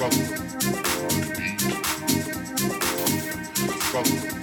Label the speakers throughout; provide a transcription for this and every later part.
Speaker 1: Trouble. Trouble.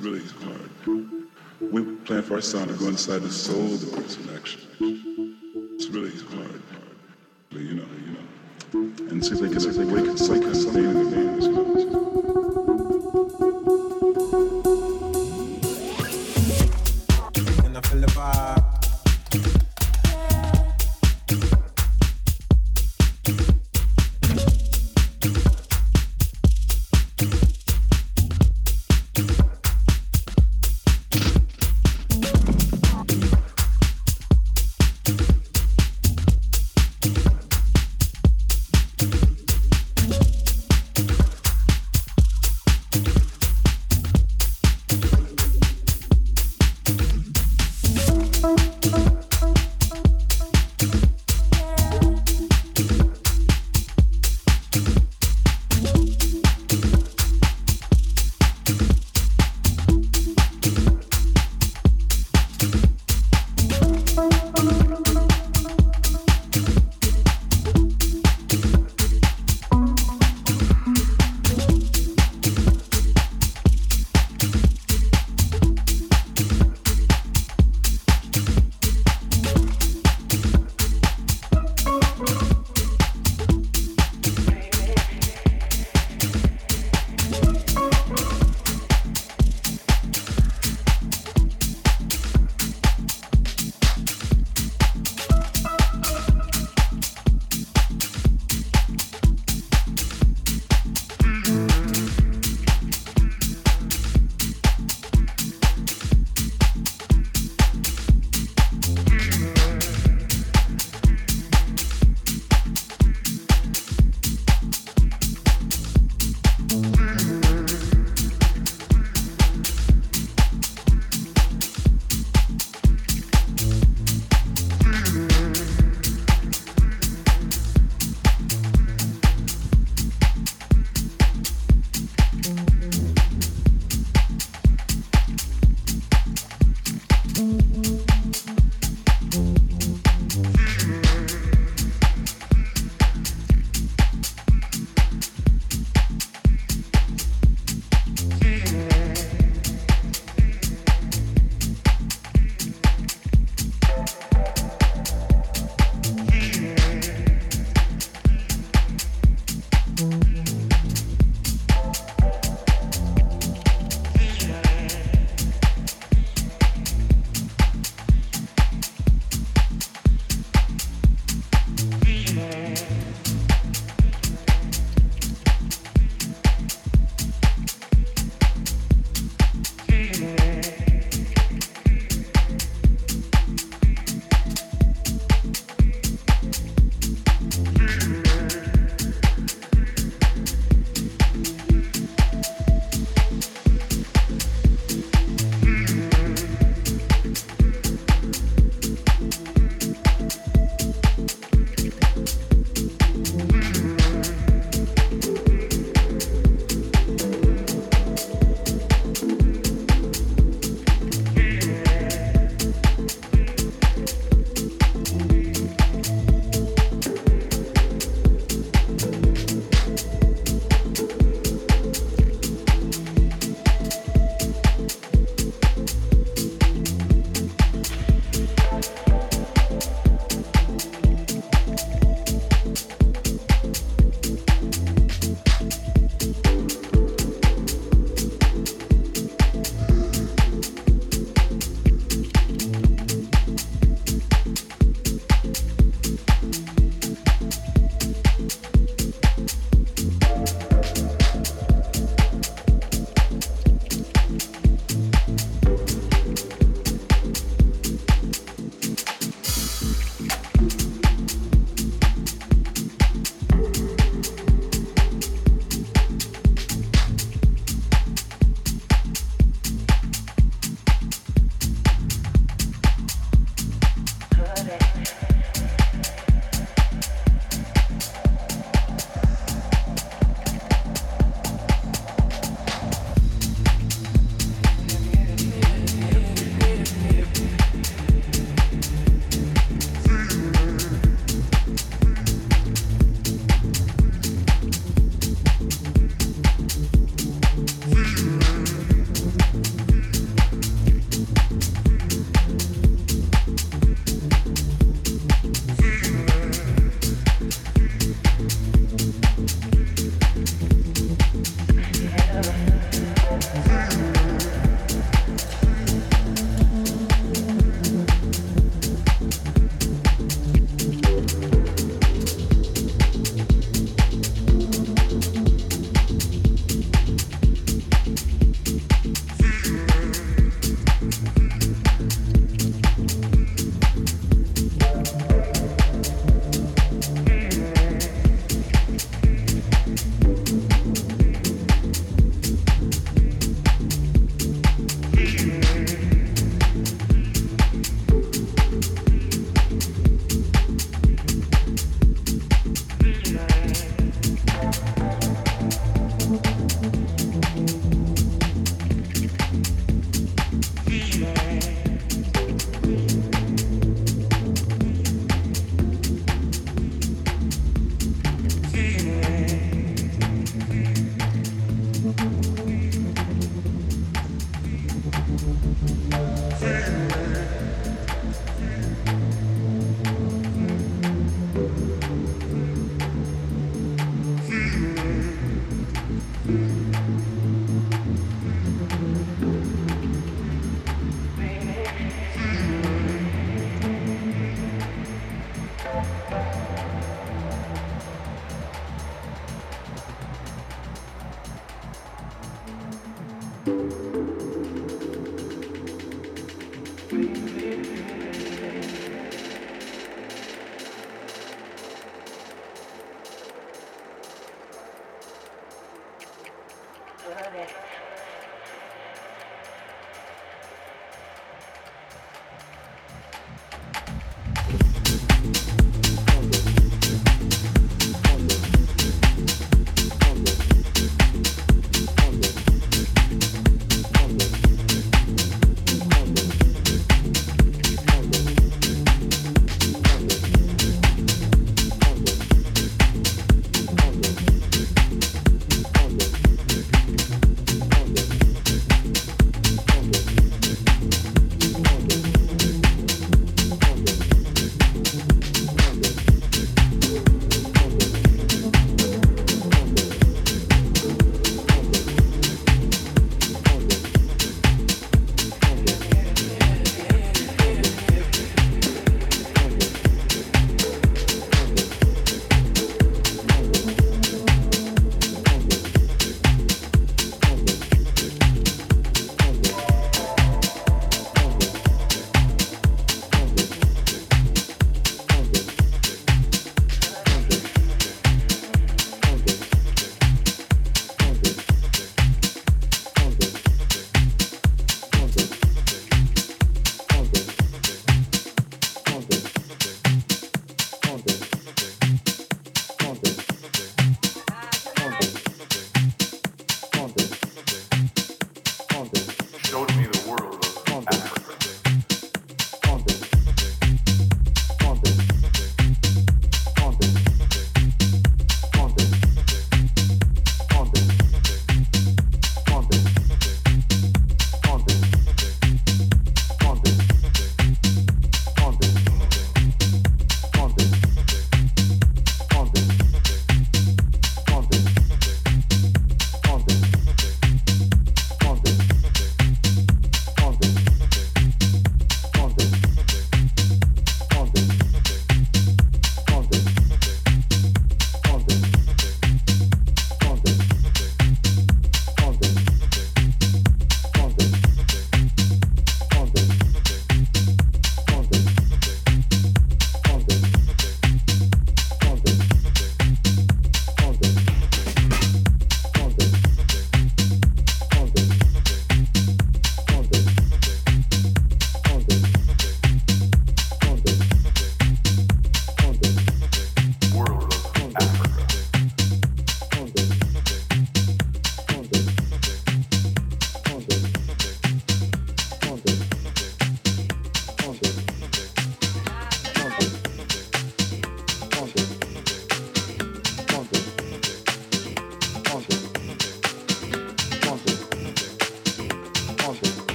Speaker 1: Really hard. We plan for our sound to go inside the soul of the action. It's really hard. But you know, you know. And see if they can, if they kind of thing in their names.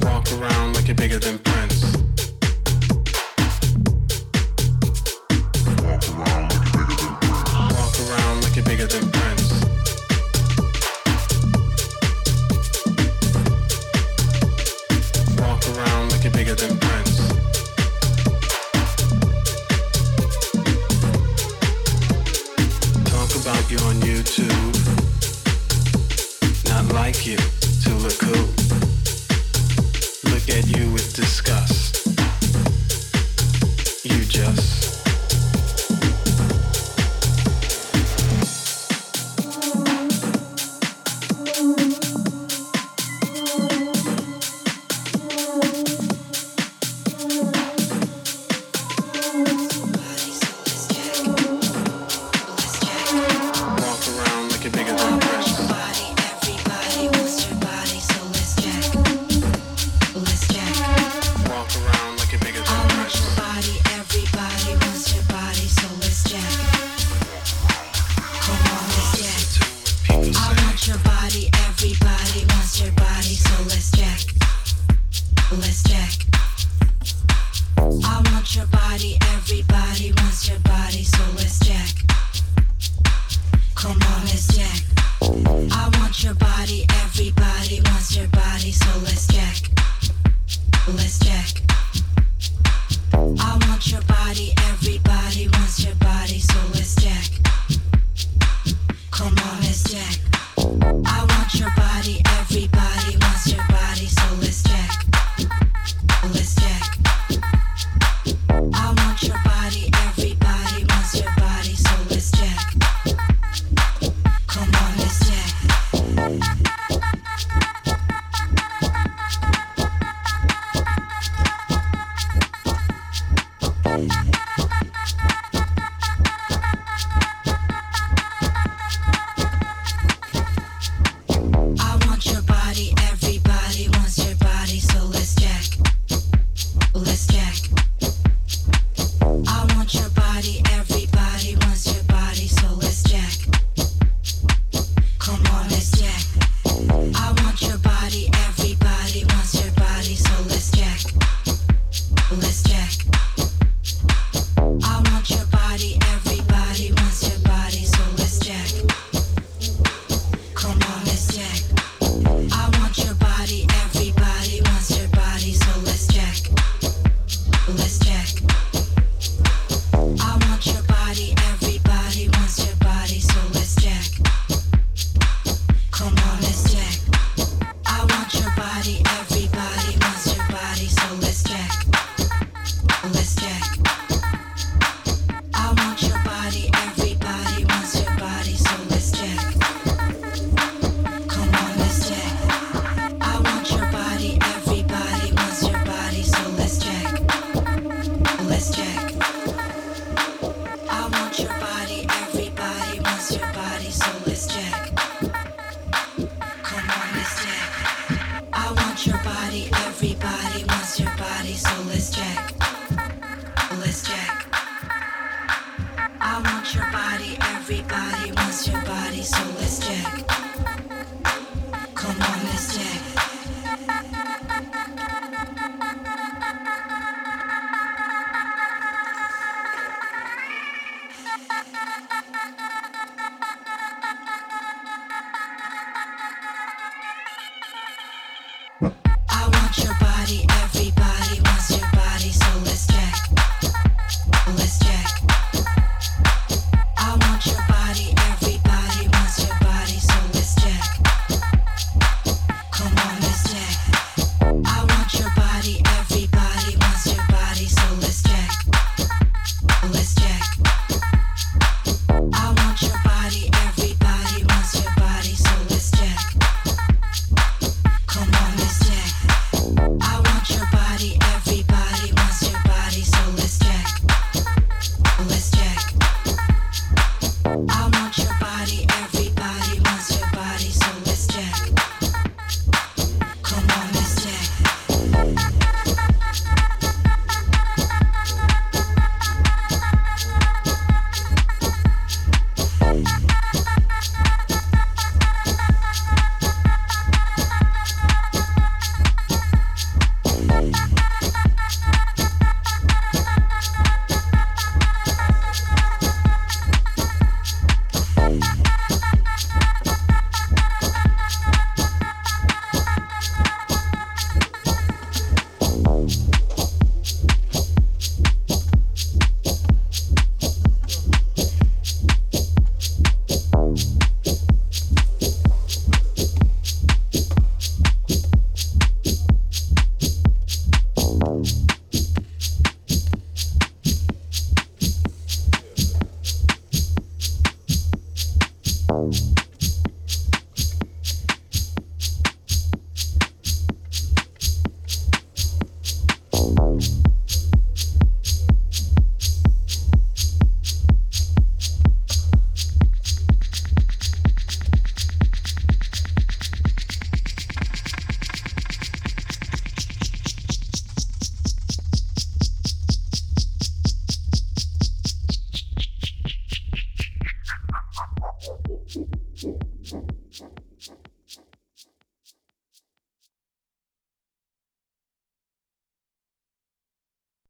Speaker 2: Walk around, like you're bigger
Speaker 3: than Prince.